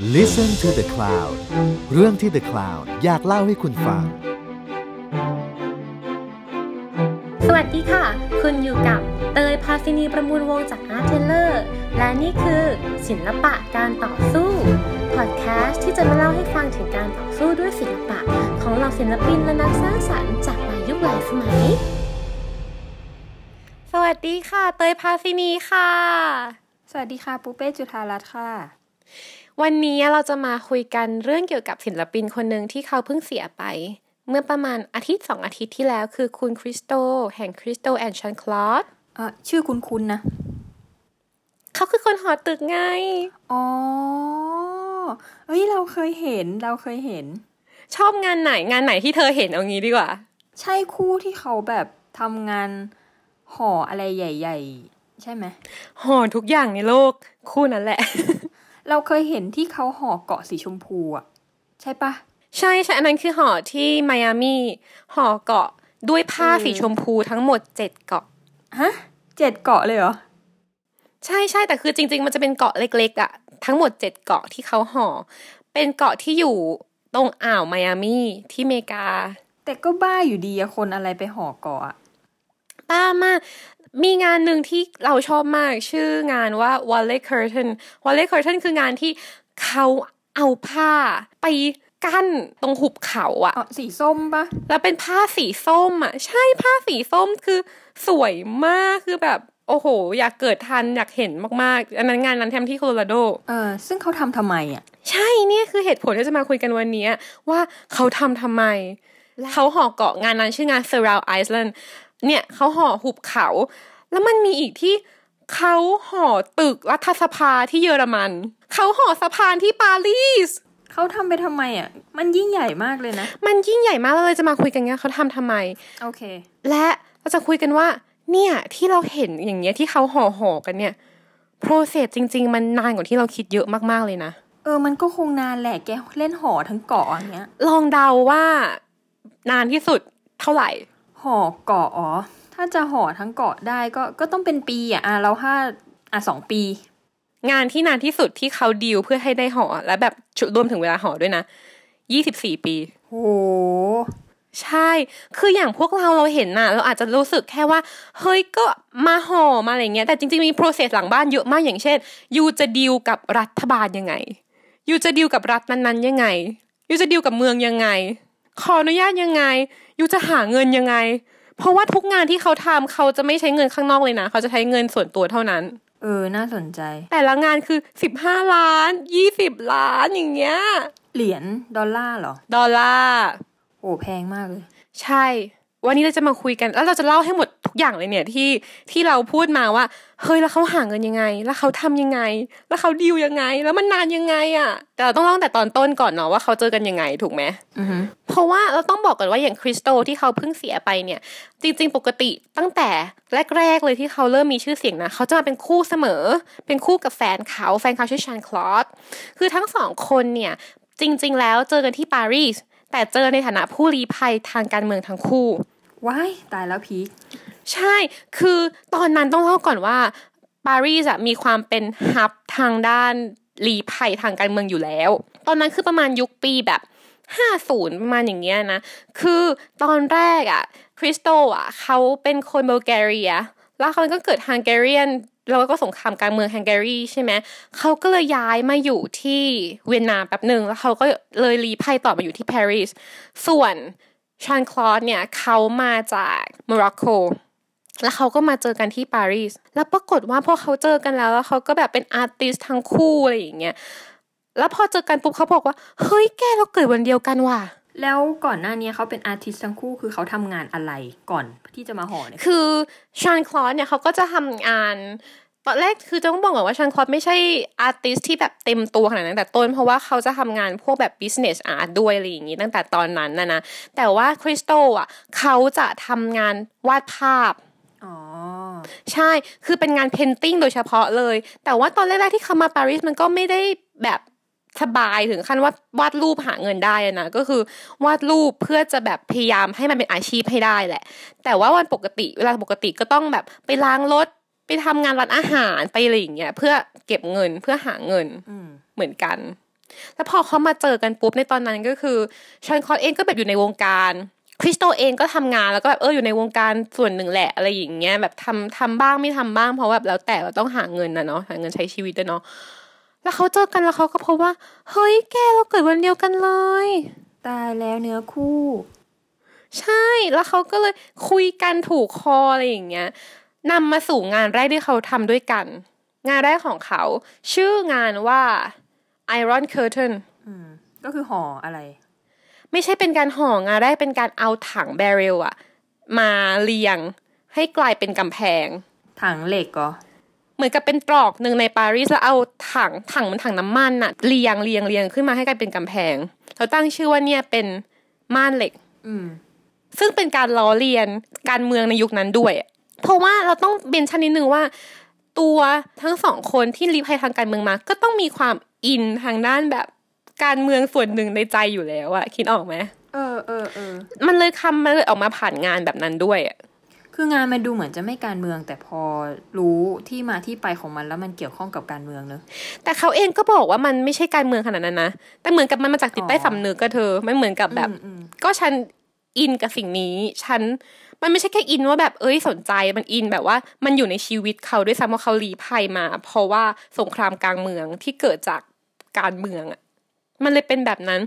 Listen to the Cloud เรื่องที่ The Cloud อยากเล่าให้คุณฟัง สวัสดีค่ะ คุณอยู่กับเตยพาซินีประมูลวงจากอาร์เทเลอร์และนี่คือศิลปะการต่อสู้ พอดแคสต์ที่จะมาเล่าให้ฟังถึงการต่อสู้ด้วยศิลปะ ของเหล่าศิลปินและนักสร้างสรรค์จากหลายยุคหลายสมัย สวัสดีค่ะ เตยพาซินีค่ะ สวัสดีค่ะปูเป้จุธารัตน์ค่ะ วันนี้เราจะมาคุยกันเรื่องเกี่ยวกับศิลปินคนหนึ่งที่เขาเพิ่งเสียไป เมื่อประมาณอาทิตย์สองอาทิตย์ที่แล้วคือคุณคริสโตแห่งคริสโตแอนชันคลอสเอ่อชื่อคุ้นๆนะ เขาคือคนหอตึกไง อ๋อ เอ้ยเราเคยเห็นเราเคยเห็น ชอบงานไหนงานไหนที่เธอเห็นเอางี้ดีกว่า ใช่คู่ที่เขาแบบทำงานห่ออะไรใหญ่ ๆ ใช่ไหมหอทุกอย่างในโลกคู่นั้นแหละ เราเคยเห็นที่เขาห่อเกาะสีชมพูอะใช่ปะใช่ใช่อันนั้นคือหอที่ไมอามี่หอเกาะด้วยผ้าอืมสีชมพูทั้งหมดเจ็ดเกาะฮะเจ็ดเกาะเลยเหรอใช่ใช่แต่คือจริง ๆ มันจะเป็นเกาะเล็กๆอะทั้งหมดเจ็ดเกาะที่เขาห่อเป็นเกาะที่อยู่ตรงอ่าวไมอามี่ที่อเมริกา แต่ก็บ้าอยู่ดีอะคนอะไรไปห่อเกาะอะป้ามาก มีงานหนึ่งที่เราชอบมากชื่องานว่า Wally Curtain Wally Curtain คืองานที่เขาเอาผ้าไปกั้นตรงหุบเขาอะอ๋อสีส้มปะแล้วเป็นผ้าสีส้มอะใช่ผ้าสีส้มคือสวยมากคือแบบโอ้โห อยากเกิดทันอยากเห็นมากๆ อันนั้นงานนั้นทำที่โคโลราโด เออซึ่งเขาทำทำไมอะใช่เนี่ยคือเหตุผลที่จะมาคุยกันวันนี้ว่าเขาทำทำไม เขาห่อเกาะงานนั้นชื่องาน Surround Island เนี่ยเขาห่อหุบเขา แล้วมันมีอีกที่เขาห่อตึกรัฐสภาที่เยอรมัน เขาห่อสะพานที่ปารีสเขาทำไปทำไมอะมันยิ่งใหญ่มากเลยนะ มันยิ่งใหญ่มากเราเลยจะมาคุยกันว่าเขาทำทำไม โอเค และเราจะคุยกันว่า เนี่ยที่เราเห็นอย่างเงี้ยที่เขาห่อห่อกันเนี่ยโปรเซสจริง ๆ มันนานกว่าที่เราคิดเยอะมากๆเลยนะ เออ มันก็คงนานแหละแกเล่นห่อทั้งเกาะอย่างเงี้ย ลองเดาว่านานที่สุดเท่าไหร่ ห่อเกาะอ๋อถ้าจะห่อทั้งเกาะได้ก็ก็ต้องเป็นปีอะอะเราถ้าอะสองปี งานที่นานที่สุดที่เขาดีลเพื่อให้ได้ห่อและแบบชุรวมถึงเวลาห่อด้วยนะยี่สิบสี่ปีโหใช่ คืออย่างพวกเราเราเห็นน่ะ เราอาจจะรู้สึกแค่ว่า เฮ้ยก็มาห่อมาอะไรเงี้ย แต่จริงๆมี process หลังบ้านเยอะมากอย่างเช่น ยูจะดีลกับรัฐบาลยังไง ยูจะดีลกับรัฐนั้นๆยังไง ยูจะดีลกับเมืองยังไง ขออนุญาตยังไง ยูจะหาเงินยังไง เพราะว่าทุกงานที่เขาทำเขาจะไม่ใช้เงินข้างนอกเลยนะ เขาจะใช้เงินส่วนตัวเท่านั้น เออ น่าสนใจ แต่ละงานคือสิบห้าล้านยี่สิบล้านอย่างเงี้ย เหรียญดอลลาร์เหรอ ดอลลาร์ โอ้แพงมากเลย ใช่ วันนี้เราจะมาคุยกัน แล้วเราจะเล่าให้หมดทุกอย่างเลยเนี่ยที่ที่เราพูดมาว่าเฮ้ยแล้วเขาหาเงินยังไง แล้วเขาทำยังไง แล้วเขาดีลยังไง แล้วมันนานยังไงอะแต่เราต้องเล่าตั้งแต่ตอนต้นก่อนเนาะว่าเขาเจอกันยังไงถูกไหมอือฮึเพราะว่าเราต้องบอกก่อนว่าอย่างคริสโตที่เขาเพิ่งเสียไปเนี่ย จริง ๆ ปกติตั้งแต่แรกๆเลยที่เขาเริ่มมีชื่อเสียงนะเขาจะมาเป็นคู่เสมอ เป็นคู่กับแฟนเขาแฟนเขาชื่อชานคลอสคือทั้งสองคนเนี่ย จริง ๆ แล้วเจอกันที่ปารีสแต่เจอในฐานะผู้ลี้ภัยทางการเมืองทั้งคู่ ว้ายตายแล้วพีคใช่ คือตอนนั้นต้องเล่าก่อนว่าปารีสอะมีความเป็นฮับทางด้านลีภัยทางการเมืองอยู่แล้ว ตอนนั้นคือประมาณยุคปีแบบ50ประมาณอย่างเงี้ยนะ คือตอนแรกอะคริสโตอะเขาเป็นคนบัลแกเรีย แล้วเขาก็เกิดฮังการีนแล้วก็สงครามกลางเมืองฮังการีใช่ไหม เขาก็เลยย้ายมาอยู่ที่เวียนนาแป๊บหนึ่งแล้วเขาก็เลยลี้ภัยต่อมาอยู่ที่ปารีส ส่วน Jeanne-Claude เนี่ยเขามาจากโมร็อกโกแล้วเขาก็มาเจอกันที่ปารีส แล้วปรากฏว่าพอเขาเจอกันแล้วแล้วเขาก็แบบเป็น artist ทั้งคู่อะไรอย่างเงี้ย แล้วพอเจอกันปุ๊บเขาบอกว่า เฮ้ยแกเราเกิดวันเดียวกันว่ะ แล้วก่อนหน้านี้เขาเป็น artist ทั้งคู่คือเขาทำงานอะไรก่อนที่จะมาห่อเนี่ย คือ Jeanne-Claude เนี่ยเขาก็จะทำงาน ตอนแรกคือจะต้องบอกก่อนว่า Jeanne-Claude ไม่ใช่ artist ที่แบบเต็มตัวขนาดนั้นแต่ต้น เพราะว่าเขาจะทำงานพวกแบบ business art ด้วยอะไรอย่างงี้ตั้งแต่ตอนนั้นนะนะ แต่ว่าคริสโตอะเขาจะทำงานวาดภาพอ๋อใช่ คือเป็นงาน painting โดยเฉพาะเลย แต่ว่าตอนแรกๆที่เขามาปารีสมันก็ไม่ได้แบบสบายถึงขั้นว่าวาดรูปหาเงินได้อะนะก็คือวาดรูปเพื่อจะแบบพยายามให้มันเป็นอาชีพให้ได้แหละ แต่ว่าวันปกติเวลาปกติก็ต้องแบบไปล้างรถ ไปทำงานร้านอาหารไปอะไรอย่างเงี้ยเพื่อเก็บเงินเพื่อหาเงินอืมเหมือนกัน แล้วพอเขามาเจอกันปุ๊บในตอนนั้นก็คือชันคอสเองก็แบบอยู่ในวงการคริสโตเองก็ทำงานแล้วก็แบบเอออยู่ในวงการส่วนหนึ่งแหละอะไรอย่างเงี้ยแบบทำทำบ้างไม่ทำบ้างเพราะแบบแล้วแต่เราต้องหาเงินนะเนาะหาเงินใช้ชีวิตด้วยเนาะแล้วเขาเจอกันแล้วเขาก็พบว่า เฮ้ยแกเราเกิดวันเดียวกันเลย ตายแล้วเนื้อคู่ ใช่แล้วเขาก็เลยคุยกันถูกคออะไรอย่างเงี้ย นำมาสู่งานแรกที่เขาทำด้วยกัน งานแรกของเขา ชื่องานว่า Iron Curtain อืมก็คือห่ออะไร ไม่ใช่เป็นการห่องานแรกเป็นการเอาถังแบเรลอะมาเรียงให้กลายเป็นกำแพง ถังเหล็กเหรอเหมือนกับเป็นตรอกหนึ่งในปารีสแล้วเอาถังถังมันถังน้ำมันอะเรียงเรียงเรียงขึ้นมาให้กลายเป็นกำแพงเราตั้งชื่อว่าเนี่ยเป็นม่านเหล็ก อืมซึ่งเป็นการล้อเลียนการเมืองในยุคนั้นด้วย เพราะว่าเราต้องเบนชันนิดนึงว่า ตัวทั้งสองคนที่รีภัยทางการเมืองมา ก็ต้องมีความอินทางด้านแบบการเมืองส่วนหนึ่งในใจอยู่แล้วอะคิดออกไหมเออเออเออมันเลยคำมันเลยออกมาผ่านงานแบบนั้นด้วยอะคืองานมันดูเหมือนจะไม่การเมือง แต่พอรู้ที่มาที่ไปของมันแล้วมันเกี่ยวข้องกับการเมืองเนอะแต่เขาเองก็บอกว่ามันไม่ใช่การเมืองขนาดนั้นนะแต่เหมือนกับมันมาจากจิตใต้อ๋อสำนึกก็เธอมันเหมือนกับแบบอืมอืมก็ฉันอินกับสิ่งนี้ ฉัน มันไม่ใช่แค่อินว่าแบบเอ้ยสนใจมันอินแบบว่า มันอยู่ในชีวิตเขาด้วยซ้ำว่าเขาลีภัยมา เพราะว่าสงครามกลางเมืองที่เกิดจากการเมืองอะ มันเลยเป็นแบบนั้น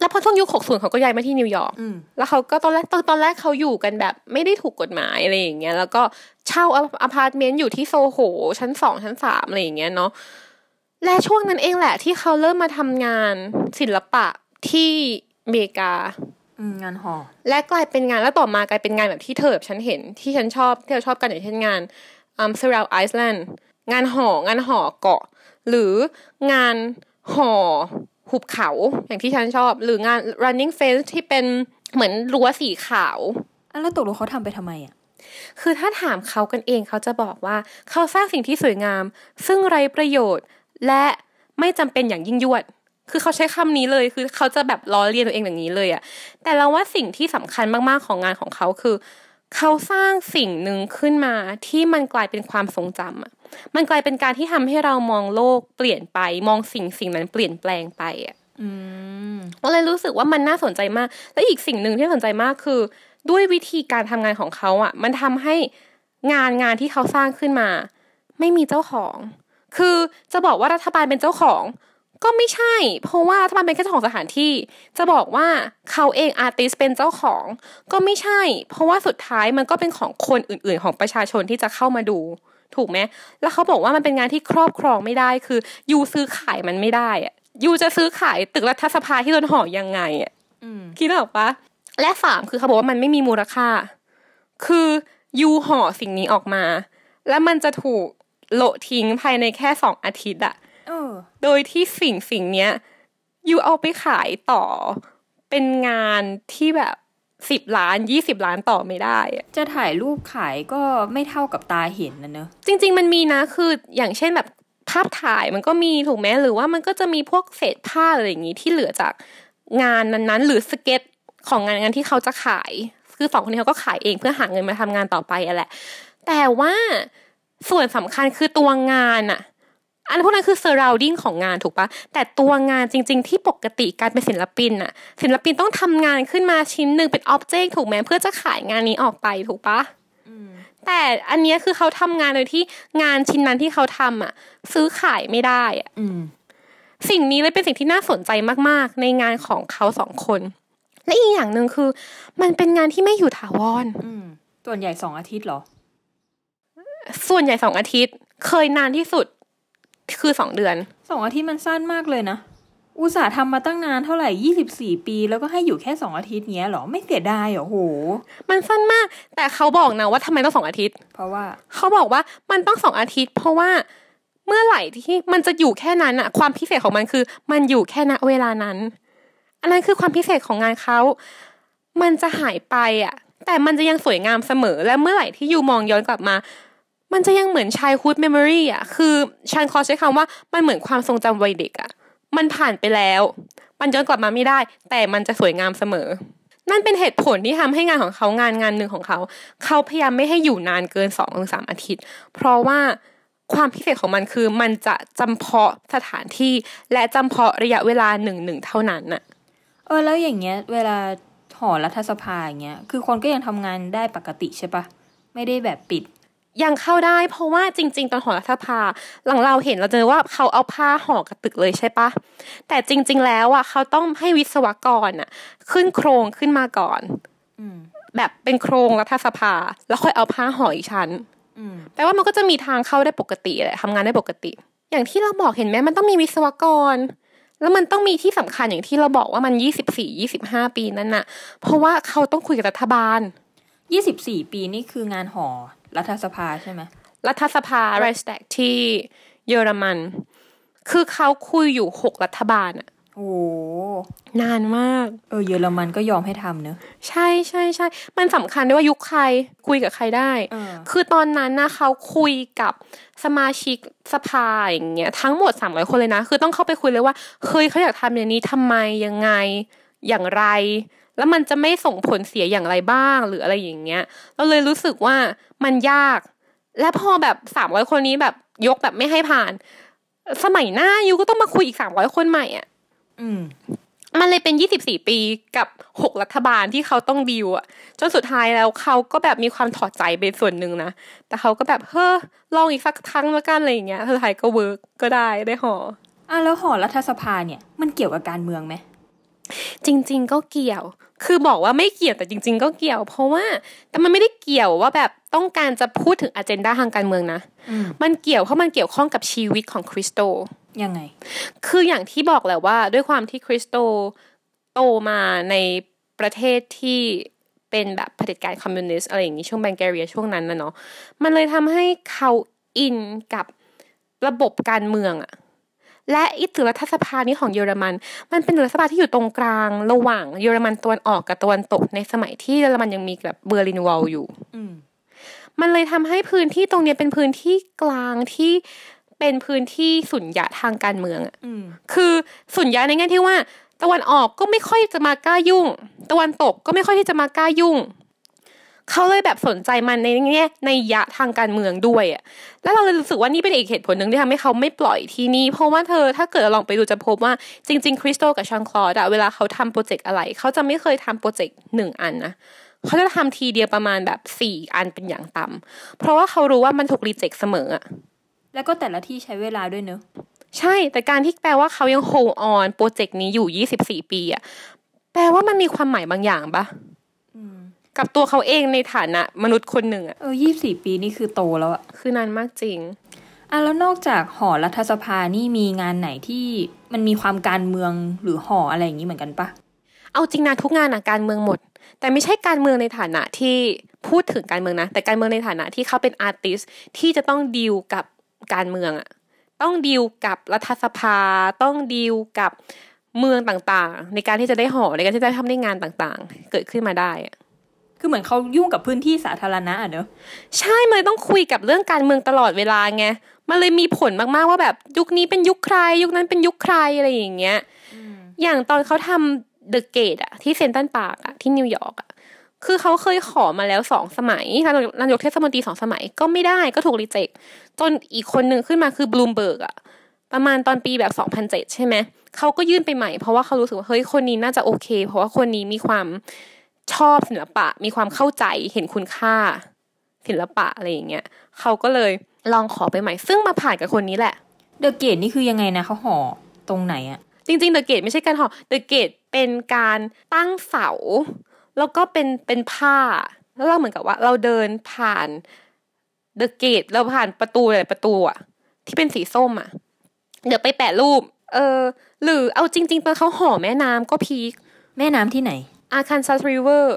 แล้วพอช่วงยุคหกศูนย์เขาก็ย้ายมาที่นิวยอร์กอืมแล้วเขาก็ตอนแรกตอนตอนแรกเขาอยู่กันแบบ ไม่ได้ถูกกฎหมายอะไรอย่างเงี้ยแล้วก็เช่าอพาร์ตเมนต์อยู่ที่โซโห ชั้นสองชั้นสามอะไรอย่างเงี้ยเนาะและช่วงนั้นเองแหละที่เขาเริ่มมาทำงานศิลปะที่อเมริกาอืม งานห่อและกลายเป็นงานแล้วต่อมากลายเป็นงานแบบที่เธอแบบฉันเห็นที่ฉันชอบที่เราชอบกันอย่างเช่นงานอืม Surrounded Islands งานห่องานห่อเกาะ หรืองานห่อหุบเขาอย่างที่ฉันชอบ หรืองาน running fence ที่เป็นเหมือนรั้วสีขาวอะแล้วตกลงเขาทำไปทำไมอะคือถ้าถามเขากันเองเขาจะบอกว่าเขาสร้างสิ่งที่สวยงาม ซึ่งไร้ประโยชน์และไม่จำเป็นอย่างยิ่งยวด คือเขาใช้คำนี้เลยคือเขาจะแบบล้อเลียนตัวเองอย่างนี้เลยอะแต่เราว่าสิ่งที่สำคัญมากๆของงานของเขาคือ เขาสร้างสิ่งหนึ่งขึ้นมาที่มันกลายเป็นความทรงจำอะมันกลายเป็นการที่ทำให้เรามองโลกเปลี่ยนไป มองสิ่งสิ่งนั้นเปลี่ยนแปลงไปอะอืมก็เลยรู้สึกว่ามันน่าสนใจมาก และอีกสิ่งหนึ่งที่น่าสนใจมากคือ ด้วยวิธีการทำงานของเขาอะ มันทำให้งานงานที่เขาสร้างขึ้นมา ไม่มีเจ้าของ คือจะบอกว่ารัฐบาลเป็นเจ้าของ ก็ไม่ใช่ เพราะว่ารัฐบาลเป็นแค่เจ้าของสถานที่ จะบอกว่าเขาเองอาร์ติสเป็นเจ้าของ ก็ไม่ใช่ เพราะว่าสุดท้ายมันก็เป็นของคนอื่น ๆ ของประชาชนที่จะเข้ามาดู ถูกไหมแล้วเขาบอกว่ามันเป็นงานที่ครอบครองไม่ได้คือยูซื้อขายมันไม่ได้อะยูจะซื้อขายตึกรัฐสภาที่โดนห่อยังไงอะอืมคิดออกปะและสามคือเขาบอกว่ามันไม่มีมูลค่า คือยูห่อสิ่งนี้ออกมา แล้วมันจะถูกโละทิ้งภายในแค่สองอาทิตย์อะเออ โดยที่สิ่งสิ่งเนี้ยยูเอาไปขายต่อ เป็นงานที่แบบสิบล้านยี่สิบล้านต่อไม่ได้อะจะถ่ายรูปขายก็ไม่เท่ากับตาเห็นนะเนอะจริง ๆ มันมีนะคืออย่างเช่นแบบภาพถ่ายมันก็มีถูกไหมหรือว่ามันก็จะมีพวกเศษผ้าอะไรอย่างงี้ที่เหลือจากงานนั้นๆ หรือสเก็ตของงานงานที่เขาจะขาย คือสองคนนี้เขาก็ขายเองเพื่อหาเงินมาทำงานต่อไปอะแหละ แต่ว่าส่วนสำคัญคือตัวงานอะ อันพวกนั้นคือ surrounding ของงานถูกปะแต่ตัวงานจริง ๆ ที่ปกติการเป็นศิลปินอะศิลปินต้องทำงานขึ้นมาชิ้นหนึ่งเป็น object ถูกไหมเพื่อจะขายงานนี้ออกไปถูกปะแต่อันเนี้ยคือเขาทำงานโดยที่งานชิ้นนั้นที่เขาทำอะ ซื้อขายไม่ได้อะอืมสิ่งนี้เลยเป็นสิ่งที่น่าสนใจมากๆ ในงานของเขาสองคน และอีกอย่างหนึ่งคือ มันเป็นงานที่ไม่อยู่ถาวรอืมส่วนใหญ่สองอาทิตย์เหรอ ส่วนใหญ่สองอาทิตย์ เคยนานที่สุด คือสองเดือนสองอาทิตย์มันสั้นมากเลยนะอุตส่าห์ทำมาตั้งนานเท่าไหร่ยี่สิบสี่ปี แล้วก็ให้อยู่แค่สองอาทิตย์เนี้ยเหรอไม่เสียดายเหรอโห มันสั้นมาก แต่เขาบอกนะว่าทำไมต้องสองอาทิตย์ เพราะว่าเขาบอกว่ามันต้องสองอาทิตย์ เพราะว่าเมื่อไหร่ที่มันจะอยู่แค่นั้นอะความพิเศษของมันคือ มันอยู่แค่ณเวลานั้น อันนั้นคือความพิเศษของงานเขามันจะหายไปอะแต่มันจะยังสวยงามเสมอ และเมื่อไหร่ที่ยูมองย้อนกลับมา มันจะยังเหมือน childhood memory อะคือชันคอใช้คำว่ามันเหมือนความทรงจำวัยเด็กอะมันผ่านไปแล้ว มันย้อนกลับมาไม่ได้ แต่มันจะสวยงามเสมอ นั่นเป็นเหตุผลที่ทำให้งานของเขางานงานหนึ่งของเขา เขาพยายามไม่ให้อยู่นานเกินสองหรือสามอาทิตย์ เพราะว่าความพิเศษของมันคือมันจะจำเพาะสถานที่และจำเพาะระยะเวลาหนึ่งหนึ่งเท่านั้นน่ะ เออแล้วอย่างเงี้ย เวลาหอรัฐสภาอย่างเงี้ย คือคนก็ยังทำงานได้ปกติใช่ปะไม่ได้แบบปิด ยังเข้าได้ เพราะว่าจริง ๆ ตอนหอรัฐสภา หลังเราเห็นเราเจอว่าเขาเอาผ้าห่อกระตึกเลยใช่ปะแต่จริง ๆ แล้วอะเขาต้องให้วิศวกรอะ ขึ้นโครงขึ้นมาก่อนอืมแบบเป็นโครงรัฐสภา แล้วค่อยเอาผ้าห่ออีกชั้นอืมแปลว่ามันก็จะมีทางเข้าได้ปกติแหละทำงานได้ปกติ อย่างที่เราบอกเห็นไหมมันต้องมีวิศวกร แล้วมันต้องมีที่สำคัญอย่างที่เราบอกว่ามันยี่สิบสี่ยี่สิบห้าปีนั่นน่ะ เพราะว่าเขาต้องคุยกับรัฐบาลยี่สิบสี่ปีนี่คืองานหอ รัฐสภาใช่ไหมรัฐสภาไรสแตกที่เยอรมัน คือเขาคุยอยู่หกรัฐบาลอะโอ้นานมาก เออเยอรมันก็ยอมให้ทำเนอะใช่ใช่ใช่มันสำคัญด้วยว่ายุคใครคุยกับใครได้เออคือตอนนั้นนะเขาคุยกับสมาชิกสภาอย่างเงี้ยทั้งหมดสามร้อยคนเลยนะ คือต้องเข้าไปคุยเลยว่าเฮ้ยเขาอยากทำอย่างนี้ทำไมยังไงอย่างไร แล้วมันจะไม่ส่งผลเสียอย่างไรบ้างหรืออะไรอย่างเงี้ย เราเลยรู้สึกว่ามันยาก และพอแบบสามร้อยคนนี้แบบยกแบบไม่ให้ผ่าน สมัยหน้ายูก็ต้องมาคุยอีกสามร้อยคนใหม่อะอืมมันเลยเป็น24ปีกับ6รัฐบาลที่เขาต้องดีลอะจนสุดท้ายแล้วเขาก็แบบมีความถอดใจเป็นส่วนหนึ่งนะ แต่เขาก็แบบเฮ้อลองอีกสักครั้งแล้วกันอะไรอย่างเงี้ยสุดท้ายก็ work ก็ได้ได้ห่ออะแล้วห่อรัฐสภาเนี่ยมันเกี่ยวกับการเมืองไหม จริง ๆ ก็เกี่ยว คือบอกว่าไม่เกี่ยวแต่จริง ๆ ก็เกี่ยว เพราะว่าแต่มันไม่ได้เกี่ยวว่าแบบต้องการจะพูดถึงอ g e n d a ทางการเมืองนะอืมมันเกี่ยวเพราะมันเกี่ยวข้องกับชีวิตของคริสโตยังไง คืออย่างที่บอกแหละว่า ด้วยความที่คริสโตโตมาในประเทศที่เป็นแบบเผด็จการคอมมิวนิสต์อะไรอย่างนี้ช่วงบัลแกเรียช่วงนั้นนะเนาะ มันเลยทำให้เขาอินกับระบบการเมืองอะ และอีตึกรัฐสภานี้ของเยอรมัน มันเป็นรัฐสภาที่อยู่ตรงกลางระหว่างเยอรมันตะวันออกกับตะวันตกในสมัยที่เยอรมันยังมีแบบ Berlin Wall อยู่อืมมันเลยทำให้พื้นที่ตรงเนี้ยเป็นพื้นที่กลางที่เป็นพื้นที่สุญญะทางการเมืองอะอืมคือสุญญาในแง่ที่ว่า ตะวันออกก็ไม่ค่อยจะมากล้ายุ่ง ตะวันตกก็ไม่ค่อยที่จะมากล้ายุ่ง เขาเลยแบบสนใจมันในแง่ในยะทางการเมืองด้วยอะแล้วเราเลยรู้สึกว่านี่เป็นอีกเหตุผลหนึ่งที่ทำให้เขาไม่ปล่อยที่นี่ เพราะว่าเธอถ้าเกิดเราลองไปดูจะพบว่าจริง ๆ คริสโตกับชังคลอดอะเวลาเขาทำโปรเจกต์อะไร เขาจะไม่เคยทำโปรเจกต์หนึ่งอันนะเขาจะทำทีเดียวประมาณแบบสี่อันเป็นอย่างต่ำเพราะว่าเขารู้ว่ามันถูกรีเจ็คเสมออะแล้วก็แต่ละที่ใช้เวลาด้วยเนอะใช่ แต่การที่แปลว่าเขายัง hold on โปรเจกต์นี้อยู่ 24 ปีอะแปลว่ามันมีความหมายบางอย่างปะอืม กับตัวเขาเองในฐานะมนุษย์คนหนึ่งอะเออยี่สี่ปีนี่คือโตแล้วอะคือนานมากจริงอะแล้วนอกจากหอรัฐสภานี่มีงานไหนที่มันมีความการเมืองหรือหออะไรอย่างนี้เหมือนกันปะเอาจริงนะทุกงานอะการเมืองหมด แต่ไม่ใช่การเมืองในฐานะที่พูดถึงการเมืองนะแต่การเมืองในฐานะที่เขาเป็นอาร์ติสที่จะต้องดีลกับการเมืองอะต้องดีลกับรัฐสภา ต้องดีลกับเมืองต่างๆ ในการที่จะได้หอในการที่จะทำได้งานต่างๆ เกิดขึ้นมาได้อะ คือเหมือนเขายุ่งกับพื้นที่สาธารณะอะเนอะใช่มันเลยต้องคุยกับเรื่องการเมืองตลอดเวลาไงมันเลยมีผลมากๆว่าแบบยุคนี้เป็นยุคใคร ยุคนั้นเป็นยุคใครอะไรอย่างเงี้ยอย่างตอนเขาทำ The Gates อะที่ Central Park อะที่นิวยอร์กอะคือเขาเคยขอมาแล้วสองสมัยนายกนายกเทศมนตรีสองสมัยก็ไม่ได้ก็ถูก reject จนอีกคนหนึ่งขึ้นมาคือบลูมเบิร์กอะประมาณตอนปีแบบ 2007 ใช่ไหม เขาก็ยื่นไปใหม่เพราะว่าเขารู้สึกว่าเฮ้ยคนนี้น่าจะโอเค เพราะว่าคนนี้มีความ ชอบศิลปะ มีความเข้าใจเห็นคุณค่า ศิลปะอะไรอย่างเงี้ยเขาก็เลยลองขอไปใหม่ ซึ่งมาผ่านกับคนนี้แหละ เดอะเกตนี่คือยังไงนะเขาห่อตรงไหนอะจริงๆเดอะเกตไม่ใช่การห่อเดอะเกตเป็นการตั้งเสา แล้วก็เป็นเป็นผ้า แล้วเราเหมือนกับว่า เราเดินผ่านเดอะเกตเราผ่านประตูหลายๆประตูอะที่เป็นสีส้มอะเดี๋ยวไปแปะรูป เออ หรือเอาจริง ๆ ตอนเขาห่อแม่น้ำก็พีคแม่น้ำที่ไหน Arkansas River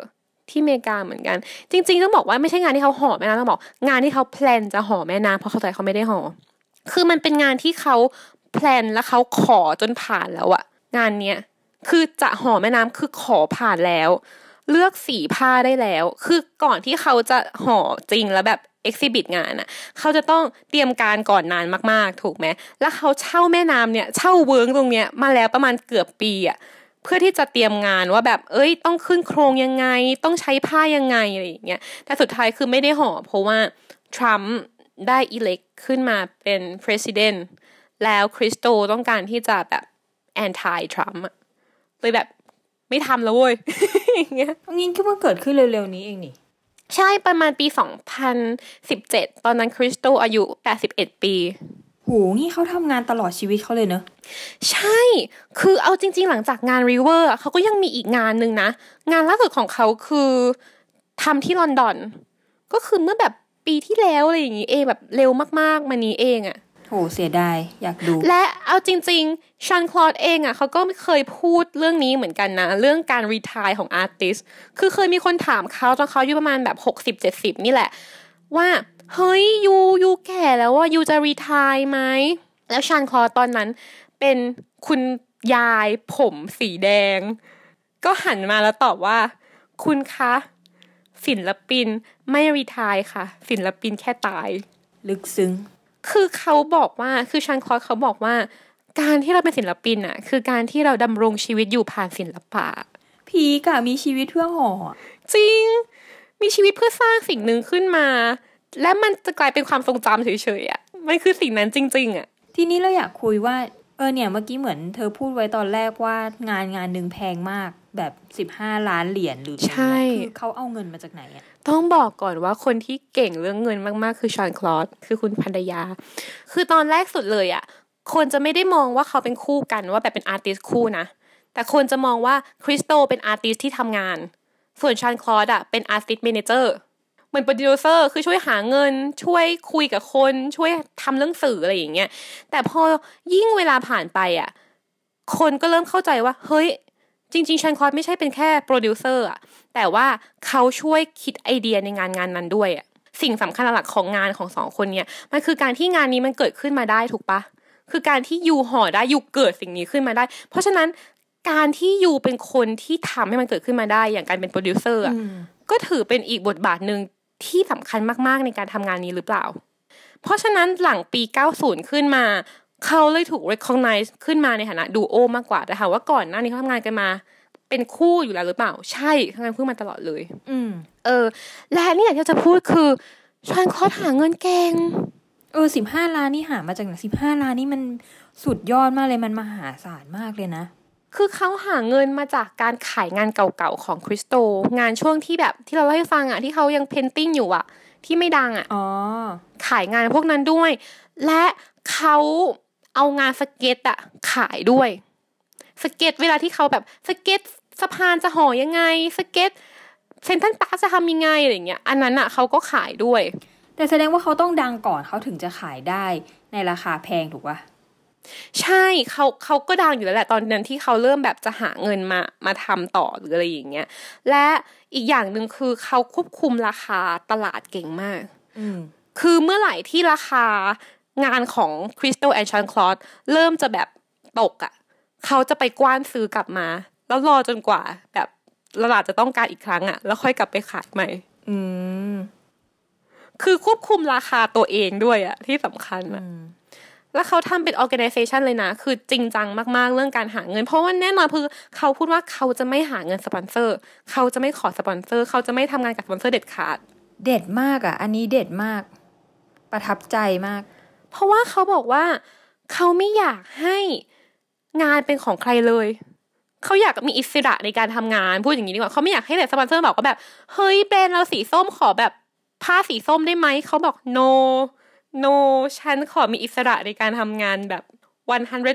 ที่เมกาเหมือนกัน จริง ๆ ต้องบอกว่าไม่ใช่งานที่เขาห่อแม่น้ำต้องบอก งานที่เขา plan จะห่อแม่น้ำเพราะสุดท้ายเขาไม่ได้ห่อคือมันเป็นงานที่เขา plan แล้วเขาขอจนผ่านแล้วอะงานเนี้ยคือจะห่อแม่น้ำคือขอผ่านแล้ว เลือกสีผ้าได้แล้ว คือก่อนที่เขาจะห่อจริงแล้วแบบ exhibit งานอะเขาจะต้องเตรียมการก่อนนานมากๆ ถูกไหมแล้วเขาเช่าแม่น้ำเนี่ย เช่าเวิร์กตรงเนี้ยมาแล้วประมาณเกือบปีอะ เพื่อที่จะเตรียมงานว่าแบบ เอ้ย ต้องขึ้นโครงยังไง ต้องใช้ผ้ายังไงอะไรอย่างเงี้ย แต่สุดท้ายคือไม่ได้ห่อเพราะว่าทรัมป์ได้ elect ขึ้นมาเป็น president แล้วคริสโตต้องการที่จะแบบ anti Trump อะเลยแบบไม่ทำแล้วเว้ยอย่างเงี้ยงี้ก็เพิ่งเกิดขึ้นเร็วๆนี้เองนี่ ใช่ประมาณปี 2017 ตอนนั้นคริสโตอายุ 81 ปี โหงี้เขาทำงานตลอดชีวิตเขาเลยเนอะ ใช่ คือเอาจริง ๆ หลังจากงาน River อะเขาก็ยังมีอีกงานหนึ่งนะ งานล่าสุดของเขาคือทำที่ลอนดอน ก็คือเมื่อแบบปีที่แล้วอะไรอย่างงี้เองแบบเร็วมากๆมานี้เองอะโหเสียดาย อยากดู และเอาจริงๆชันคลอดเองอะเขาก็ไม่เคยพูดเรื่องนี้เหมือนกันนะ เรื่องการรีทายของอาร์ติสคือเคยมีคนถามเขาตอนเขาอายุประมาณแบบหกสิบเจ็ดสิบนี่แหละ ว่า เฮ้ยยูยูแก่แล้วว่ายูจะรีทายไหม แล้วชันคลอดตอนนั้นเป็นคุณยายผมสีแดง ก็หันมาแล้วตอบว่า คุณคะศิลปินไม่รีทายค่ะศิลปินแค่ตาย ลึกซึ้ง คือเขาบอกว่าคือชันคลอสเขาบอกว่า การที่เราเป็นศิลปินอะคือการที่เราดำรงชีวิตอยู่ผ่านศิลปะ พีกอะมีชีวิตเพื่อห่ออะจริง มีชีวิตเพื่อสร้างสิ่งหนึ่งขึ้นมา และมันจะกลายเป็นความทรงจำเฉยๆอะมันคือสิ่งนั้นจริง ๆ อะ ทีนี้เราอยากคุยว่า เออเนี่ยเมื่อกี้เหมือนเธอพูดไว้ตอนแรกว่างานงานหนึ่งแพงมากแบบสิบห้าล้านเหรียญหรืออะไรใช่เงี้ยคือเขาเอาเงินมาจากไหนอะต้องบอกก่อนว่าคนที่เก่งเรื่องเงินมากๆ คือชอนคลอสคือคุณพันธยา คือตอนแรกสุดเลยอะ่ะคนจะไม่ได้มองว่าเขาเป็นคู่กันว่าแบบเป็นอาร์ติสคู่นะ แต่คนจะมองว่าคริสโตเป็น artist ที่ทำงาน ส่วน Jeanne-Claude อะเป็น artist manager เหมือนโปรดิวเซอร์คือช่วยหาเงิน ช่วยคุยกับคนช่วยทำเรื่องสื่ออะไรอย่างเงี้ยแต่พอยิ่งเวลาผ่านไปอะ คนก็เริ่มเข้าใจว่า เฮ้ย จริงๆ Jeanne-Claude ไม่ใช่เป็นแค่โปรดิวเซอร์อะแต่ว่าเขาช่วยคิดไอเดียในงานงานนั้นด้วยอะสิ่งสำคัญหลักของงานของสองคนเนี่ยมันคือการที่งานนี้มันเกิดขึ้นมาได้ถูกปะคือการที่ you ห่อได้ you เกิดสิ่งนี้ขึ้นมาได้ เพราะฉะนั้นการที่ you เป็นคนที่ทำให้มันเกิดขึ้นมาได้อย่างการเป็นโปรดิวเซอร์อะอืมก็ถือเป็นอีกบทบาทหนึ่ง ที่สำคัญมากๆในการทำงานนี้หรือเปล่า เพราะฉะนั้นหลังปี 90 ขึ้นมา เขาเลยถูก recognize ขึ้นมาในฐานะดูโอมากกว่าแต่ถามว่าก่อนหน้านี้เขาทำงานกันมาเป็นคู่อยู่แล้วหรือเปล่า ใช่ทำงานคู่มาตลอดเลย อืม เออ และนี่อย่างที่จะพูดคือJeanne-Claude หาเงินเก่งเออสิบห้าล้านนี่หามาจากไหนสิบห้าล้านนี่มันสุดยอดมากเลยมันมหาศาลมากเลยนะ คือเขาหาเงินมาจากการขายงานเก่าๆของคริสโต งานช่วงที่แบบที่เราเล่าให้ฟังอะที่เขายัง painting อยู่อะที่ไม่ดังอะอ๋อขายงานพวกนั้นด้วย และเขาเอางานสเก็ตอะขายด้วย สเก็ตเวลาที่เขาแบบสเก็ตสะพานจะห่อยังไง สเก็ตเซนทันปาร์คจะทำยังไงอะไรเงี้ย อันนั้นอะเขาก็ขายด้วย แต่แสดงว่าเขาต้องดังก่อนเขาถึงจะขายได้ในราคาแพงถูกปะ ใช่เขาเขาก็ดังอยู่แล้วแหละตอนนั้นที่เขาเริ่มแบบจะหาเงินมามาทำต่อหรืออะไรอย่างเงี้ย และอีกอย่างหนึ่งคือเขาควบคุมราคาตลาดเก่งมากอืมคือเมื่อไหร่ที่ราคางานของ Crystal and Sean Claude เริ่มจะแบบตกอะ่ะเขาจะไปกว้านซื้อกลับมา แล้วรอจนกว่า แบบตลาดจะต้องการอีกครั้งอะ่ะ แล้วค่อยกลับไปขายใหม่ อืม คือควบคุมราคาตัวเองด้วยอะ่ะ ที่สำคัญอะอืม แล้วเขาทำเป็น organization เลยนะ คือจริงจังมากๆ เรื่องการหาเงิน เพราะว่าแน่นอนคือเขาพูดว่าเขาจะไม่หาเงินสปอนเซอร์ เขาจะไม่ขอสปอนเซอร์ เขาจะไม่ทำงานกับสปอนเซอร์เด็ดขาด เด็ดมากอะ อันนี้เด็ดมาก ประทับใจมาก เพราะว่าเขาบอกว่าเขาไม่อยากให้งานเป็นของใครเลย เขาอยากมีอิสระในการทำงาน พูดอย่างนี้ดีกว่า เขาไม่อยากให้แบบสปอนเซอร์บอกว่าแบบ เฮ้ยแบรนด์เราสีส้มขอแบบผ้าสีส้มได้ไหม เขาบอก no no ฉันขอมีอิสระในการทำงานแบบ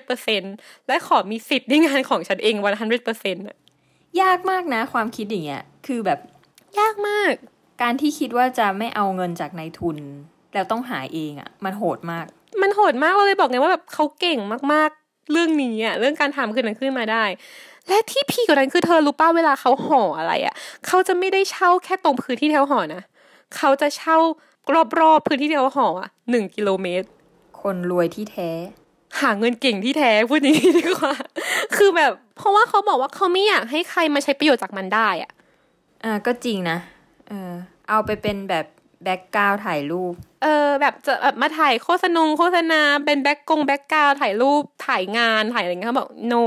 100%และขอมีสิทธิ์ในงานของฉันเอง 100%อะยากมากนะความคิดอย่างเงี้ยคือแบบ ยากมาก การที่คิดว่าจะไม่เอาเงินจากนายทุน แล้วต้องหาเองอะ มันโหดมาก มันโหดมากเราเลยบอกไงว่าแบบเขาเก่งมากๆ เรื่องนี้อะเรื่องการทำขึ้นนั้นขึ้นมาได้และที่พีกว่านั้นคือเธอรู้ป้าเวลาเขาห่ออะไรอะเขาจะไม่ได้เช่าแค่ตรงพื้นที่ที่เขาห่อนะ เขาจะเช่า รอบๆพื้นที่ที่เขาห่ออะหนึ่งกิโลเมตร คนรวยที่แท้ หาเงินเก่งที่แท้พูดอย่างนี้ดีกว่า คือแบบ เพราะว่าเขาบอกว่าเขาไม่อยากให้ใครมาใช้ประโยชน์จากมันได้อะอ่าก็จริงนะเออเอาไปเป็นแบบ background ถ่ายรูป เออ แบบจะแบบมาถ่ายโฆษณงโฆษณาเป็นแบ็กกง background ถ่ายรูปถ่ายงานถ่ายอะไรเงี้ยเขาบอก no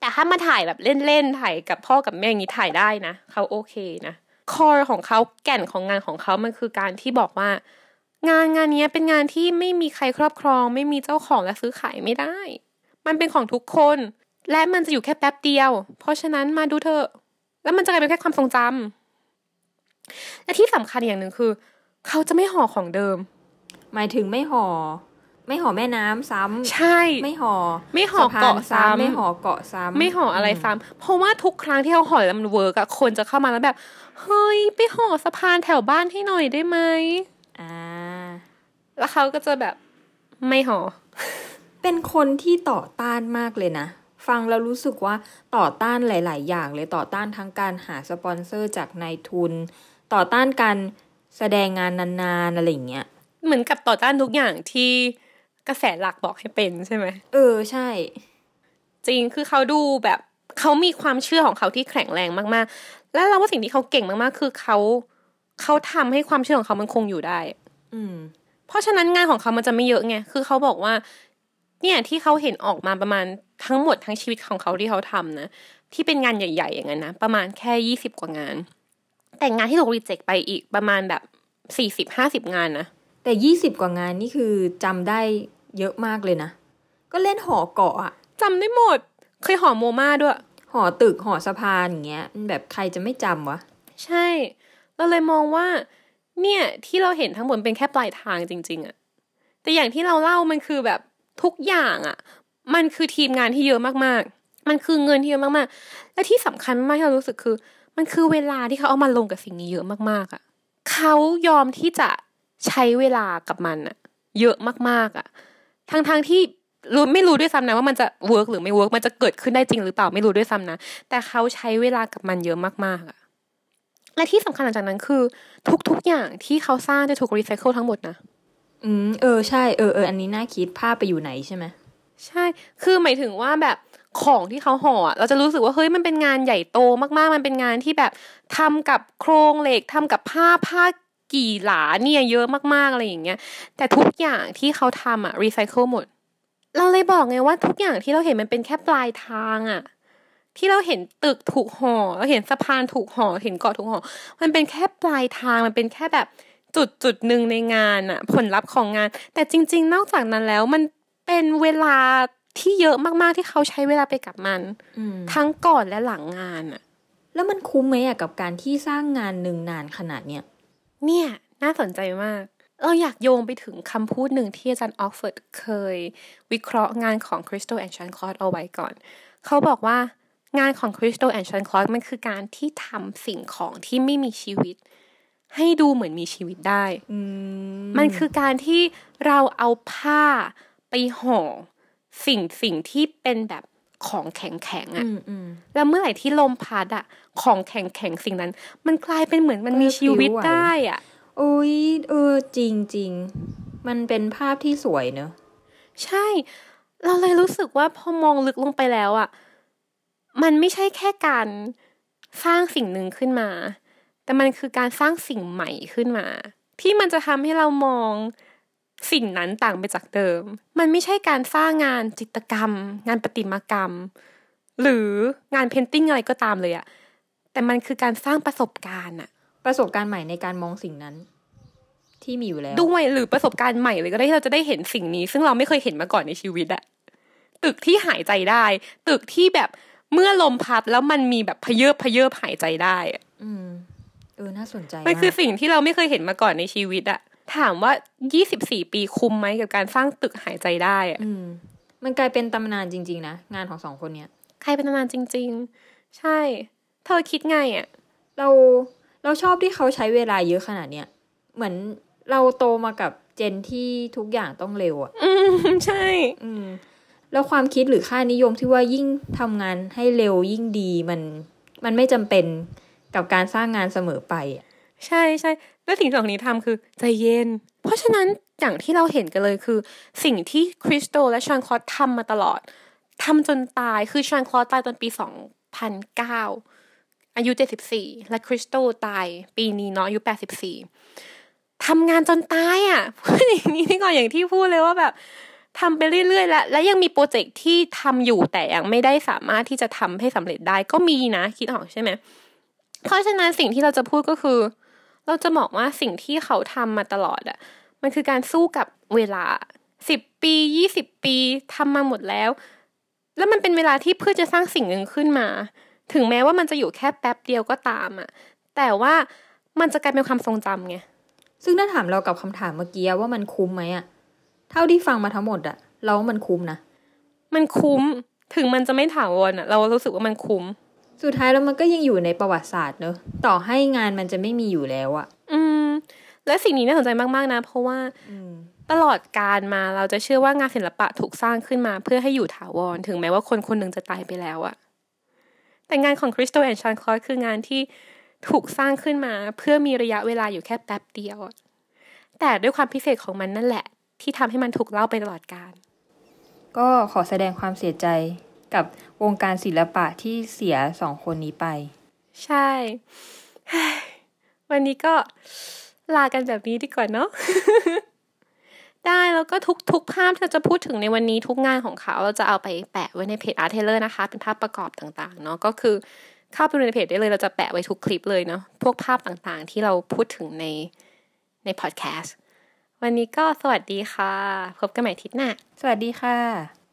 แต่ถ้ามาถ่ายแบบเล่นๆถ่ายกับพ่อกับแม่อย่างนี้ถ่ายได้นะเขาโอเคนะ core ของเขาแก่นของงานของเขามันคือการที่บอกว่า งานงานนี้เป็นงานที่ไม่มีใครครอบครอง ไม่มีเจ้าของและซื้อขายไม่ได้ มันเป็นของทุกคน และมันจะอยู่แค่แป๊บเดียว เพราะฉะนั้นมาดูเถอะ แล้วมันจะกลายเป็นแค่ความทรงจำและที่สำคัญอย่างหนึ่งคือ เขาจะไม่ห่อของเดิม หมายถึงไม่ห่อ ไม่ห่อแม่น้ำซ้ำใช่ ไม่ห่อไม่ห่อสะพานเกาะซ้ำไม่ห่อเกาะซ้ำไม่ห่ออะไรซ้ำเพราะว่าทุกครั้งที่เขาห่อแล้วมัน work อะคนจะเข้ามาแล้วแบบ เฮ้ย ไปห่อสะพานแถวบ้านให้หน่อยได้ไหมอ่าแล้วเขาก็จะแบบไม่ห่อเป็นคนที่ต่อต้านมากเลยนะฟังแล้วรู้สึกว่าต่อต้านหลาย ๆ อย่างเลยต่อต้านทั้งการหาสปอนเซอร์จากนายทุน ต่อต้านการแสดงงานนาน ๆ อะไรอย่างเงี้ย เหมือนกับต่อต้านทุกอย่างที่ กระแสหลักบอกให้เป็นใช่ไหมเออใช่ จริงคือเขาดูแบบเขามีความเชื่อของเขาที่แข็งแรงมากๆ และเราว่าสิ่งที่เขาเก่งมากๆ คือเขาเขาทำให้ความเชื่อของเขามันคงอยู่ได้ อืม เพราะฉะนั้นงานของเขามันจะไม่เยอะไงคือเขาบอกว่า เนี่ยที่เขาเห็นออกมาประมาณทั้งหมดทั้งชีวิตของเขาที่เขาทำนะที่เป็นงานใหญ่ ๆ อย่างนั้นนะประมาณแค่ยี่สิบกว่างาน แต่งานที่ถูกรีเจ็คไปอีกประมาณแบบสี่สิบห้าสิบงานนะแต่ยี่สิบกว่างานนี่คือจำได้ เยอะมากเลยนะ ก็เล่นหอเกาะอะจำได้หมด เคยหอโมมาด้วย หอตึกหอสะพานอย่างเงี้ยมันแบบใครจะไม่จำวะ ใช่ เราเลยมองว่า เนี่ยที่เราเห็นทั้งหมดเป็นแค่ปลายทางจริง ๆอะแต่อย่างที่เราเล่ามันคือแบบทุกอย่างอะมันคือทีมงานที่เยอะมากๆ มันคือเงินที่เยอะมากๆ และที่สำคัญมากที่เรารู้สึกคือ มันคือเวลาที่เขาเอามาลงกับสิ่งนี้เยอะมากๆอะเขายอมที่จะใช้เวลากับมันอะเยอะมากๆอะ ทั้งๆที่รู้ไม่รู้ด้วยซ้ำนะว่ามันจะ work หรือไม่ work มันจะเกิดขึ้นได้จริงหรือเปล่าไม่รู้ด้วยซ้ำนะ แต่เขาใช้เวลากับมันเยอะมากๆอะและที่สำคัญหลังจากนั้นคือ ทุกๆอย่างที่เขาสร้างจะถูกรีไซเคิลทั้งหมดนะ อืมเออใช่เออเอออันนี้น่าคิดภาพไปอยู่ไหนใช่ไหมใช่ คือหมายถึงว่าแบบของที่เขาห่ออะเราจะรู้สึกว่าเฮ้ยมันเป็นงานใหญ่โตมากๆ มันเป็นงานที่แบบทำกับโครงเหล็กทำกับผ้าผ้า กี่หลาเนี่ยเยอะมากๆอะไรอย่างเงี้ย แต่ทุกอย่างที่เขาทำอะรีไซเคิลหมด เราเลยบอกไงว่าทุกอย่างที่เราเห็นมันเป็นแค่ปลายทางอะที่เราเห็นตึกถูกห่อเราเห็นสะพานถูกห่อเห็นเกาะถูกห่อมันเป็นแค่ปลายทางมันเป็นแค่แบบจุดจุดหนึ่งในงานอะผลลัพธ์ของงาน แต่จริง ๆ นอกจากนั้นแล้วมันเป็นเวลาที่เยอะมากๆที่เขาใช้เวลาไปกับมันอืมทั้งก่อนและหลังงานอะแล้วมันคุ้มไหมอะกับการที่สร้างงานหนึ่งนานขนาดเนี้ย เนี่ย น่าสนใจมากเราอยากโยงไปถึงคำพูดหนึ่งที่อาจารย์ออกฟอร์ดเคย วิเคราะห์งานของ Christo and Jeanne-Claude เอาไว้ก่อน เขาบอกว่างานของ Christo and Jeanne-Claude มันคือการที่ทำสิ่งของที่ไม่มีชีวิต ให้ดูเหมือนมีชีวิตได้อืมมันคือการที่เราเอาผ้าไปห่อสิ่งสิ่งที่เป็นแบบ ของแข็งแข็งๆอือะมอืมแล้วเมื่อไหร่ที่ลมพัดอะของแข็งแข็งๆสิ่งนั้น มันกลายเป็นเหมือนมันมีชีวิตได้อะโอ้ยเออจริงจริงมันเป็นภาพที่สวยเนอะใช่ เราเลยรู้สึกว่าพอมองลึกลงไปแล้วอะมันไม่ใช่แค่การสร้างสิ่งหนึ่งขึ้นมา แต่มันคือการสร้างสิ่งใหม่ขึ้นมา ที่มันจะทำให้เรามอง สิ่งนั้นต่างไปจากเดิม มันไม่ใช่การสร้างงานจิตรกรรม งานประติมากรรม หรืองานเพนติ้งอะไรก็ตามเลยอะแต่มันคือการสร้างประสบการณ์อะประสบการณ์ใหม่ในการมองสิ่งนั้น ที่มีอยู่แล้วด้วยหรือประสบการณ์ใหม่เลยก็ได้ที่เราจะได้เห็นสิ่งนี้ ซึ่งเราไม่เคยเห็นมาก่อนในชีวิตอะตึกที่หายใจได้ ตึกที่แบบเมื่อลมพัดแล้วมันมีแบบพะเยบพะเยบหายใจได้อะอืมเออน่าสนใจมันคือมากสิ่งที่เราไม่เคยเห็นมาก่อนในชีวิตอะ ถามว่า 24 ปีคุ้มไหมกับการสร้างตึกหายใจได้อะอืมมันกลายเป็นตำนานจริง ๆ นะ งานของสองคนเนี้ยใครเป็นตำนานจริง ๆ ใช่ เธอคิดไงอะเราเราชอบที่เขาใช้เวลาเยอะขนาดเนี้ยเหมือนเราโตมากับเจนที่ทุกอย่างต้องเร็วอะ่ะอืมใช่ อืมแล้วความคิดหรือค่านิยมที่ว่ายิ่งทำงานให้เร็วยิ่งดีมันมันไม่จำเป็นกับการสร้างงานเสมอไปอะ ใช่ใช่แล้วสิ่งสองนี้ทำคือใจเย็น เพราะฉะนั้นอย่างที่เราเห็นกันเลยคือ สิ่งที่คริสโตและชานคลอสทำมาตลอดทำจนตายคือชานคลอสตายตอนปีสองพันเก้าอายุเจ็ดสิบสี่และคริสโตตายปีนี้เนาะอายุแปดสิบสี่ทำงานจนตายอะพูดอย่างนี้นี่ก่อนอย่างที่พูดเลยว่าแบบทำไปเรื่อยๆ แล้ว และยังมีโปรเจกต์ที่ทำอยู่แต่ยังไม่ได้สามารถที่จะทำให้สำเร็จได้ก็มีนะ คิดออกใช่ไหมเพราะฉะนั้นสิ่งที่เราจะพูดก็คือ เราจะบอกว่าสิ่งที่เขาทำมาตลอดอะมันคือการสู้กับเวลาสิบปียี่สิบปีทำมาหมดแล้ว แล้วมันเป็นเวลาที่เพื่อจะสร้างสิ่งหนึ่งขึ้นมา ถึงแม้ว่ามันจะอยู่แค่แป๊บเดียวก็ตามอะแต่ว่ามันจะกลายเป็นความทรงจำไงซึ่งถ้าถามเรากับคำถามเมื่อกี้ว่ามันคุ้มไหมอะเท่าที่ฟังมาทั้งหมดอะเราว่ามันคุ้มนะ มันคุ้ม ถึงมันจะไม่ถาวรอะเรารู้สึกว่ามันคุ้ม สุดท้ายแล้วมันก็ยังอยู่ในประวัติศาสตร์เนอะต่อให้งานมันจะไม่มีอยู่แล้วอะอืม และสิ่งนี้น่าสนใจมากๆนะ เพราะว่าตลอดการมาเราจะเชื่อว่างานศิลปะถูกสร้างขึ้นมาเพื่อให้อยู่ถาวร ถึงแม้ว่าคนคนหนึ่งจะตายไปแล้วอะแต่งานของคริสโตแอนชานคลอสคืองานที่ถูกสร้างขึ้นมาเพื่อมีระยะเวลาอยู่แค่แป๊บเดียวอะแต่ด้วยความพิเศษของมันนั่นแหละ ที่ทำให้มันถูกเล่าไปตลอดการ ก็ขอแสดงความเสียใจ กับวงการศิลปะที่เสียสองคนนี้ไป ใช่ วันนี้ก็ลากันแบบนี้ดีกว่าเนาะได้แล้วก็ทุกทุกภาพที่เราจะพูดถึงในวันนี้ทุกงานของเขาเราจะเอาไปแปะไว้ในเพจ Art Taylor นะคะ เป็นภาพประกอบต่างๆเนาะก็คือเข้าไปดูในเพจได้เลยเราจะแปะไว้ทุกคลิปเลยเนาะพวกภาพต่างๆ ที่เราพูดถึงในในพอดแคสต์วันนี้ก็สวัสดีค่ะ พบกันใหม่อาทิตย์หน้า สวัสดีค่ะ